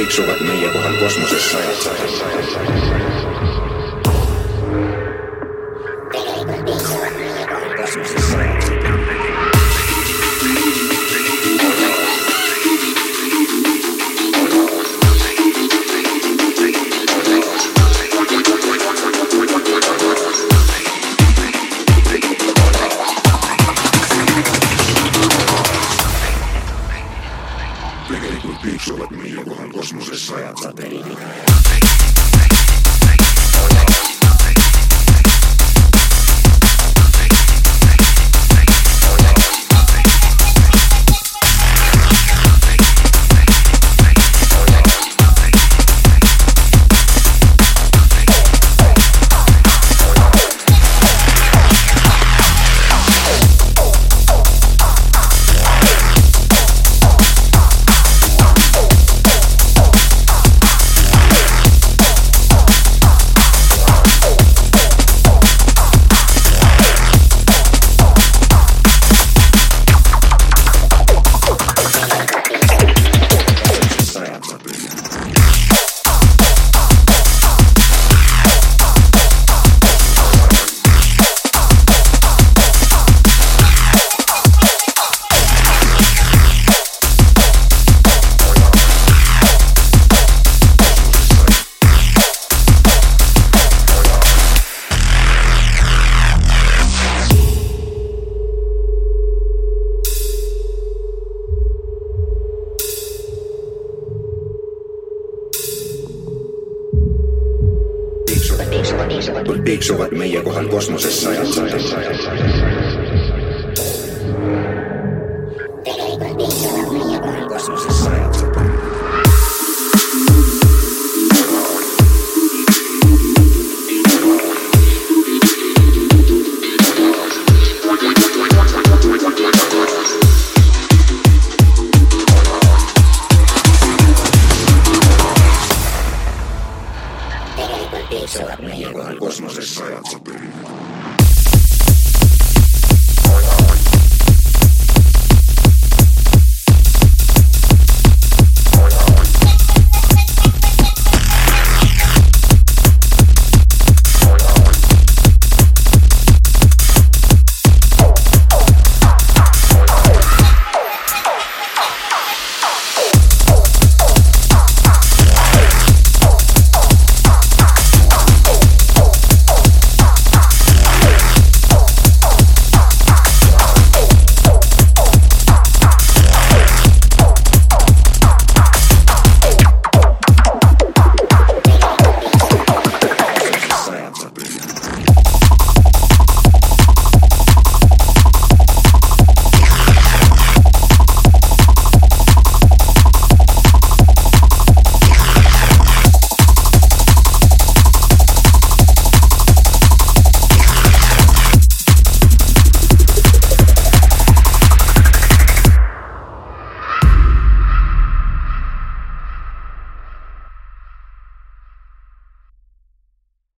Liiksuvat Suksuvat miljokohan kosmosessa ajat säteilyä. Liiksuvat meidän kohan kosmosessa. Liiksuvat Esa apnea con el cosmos es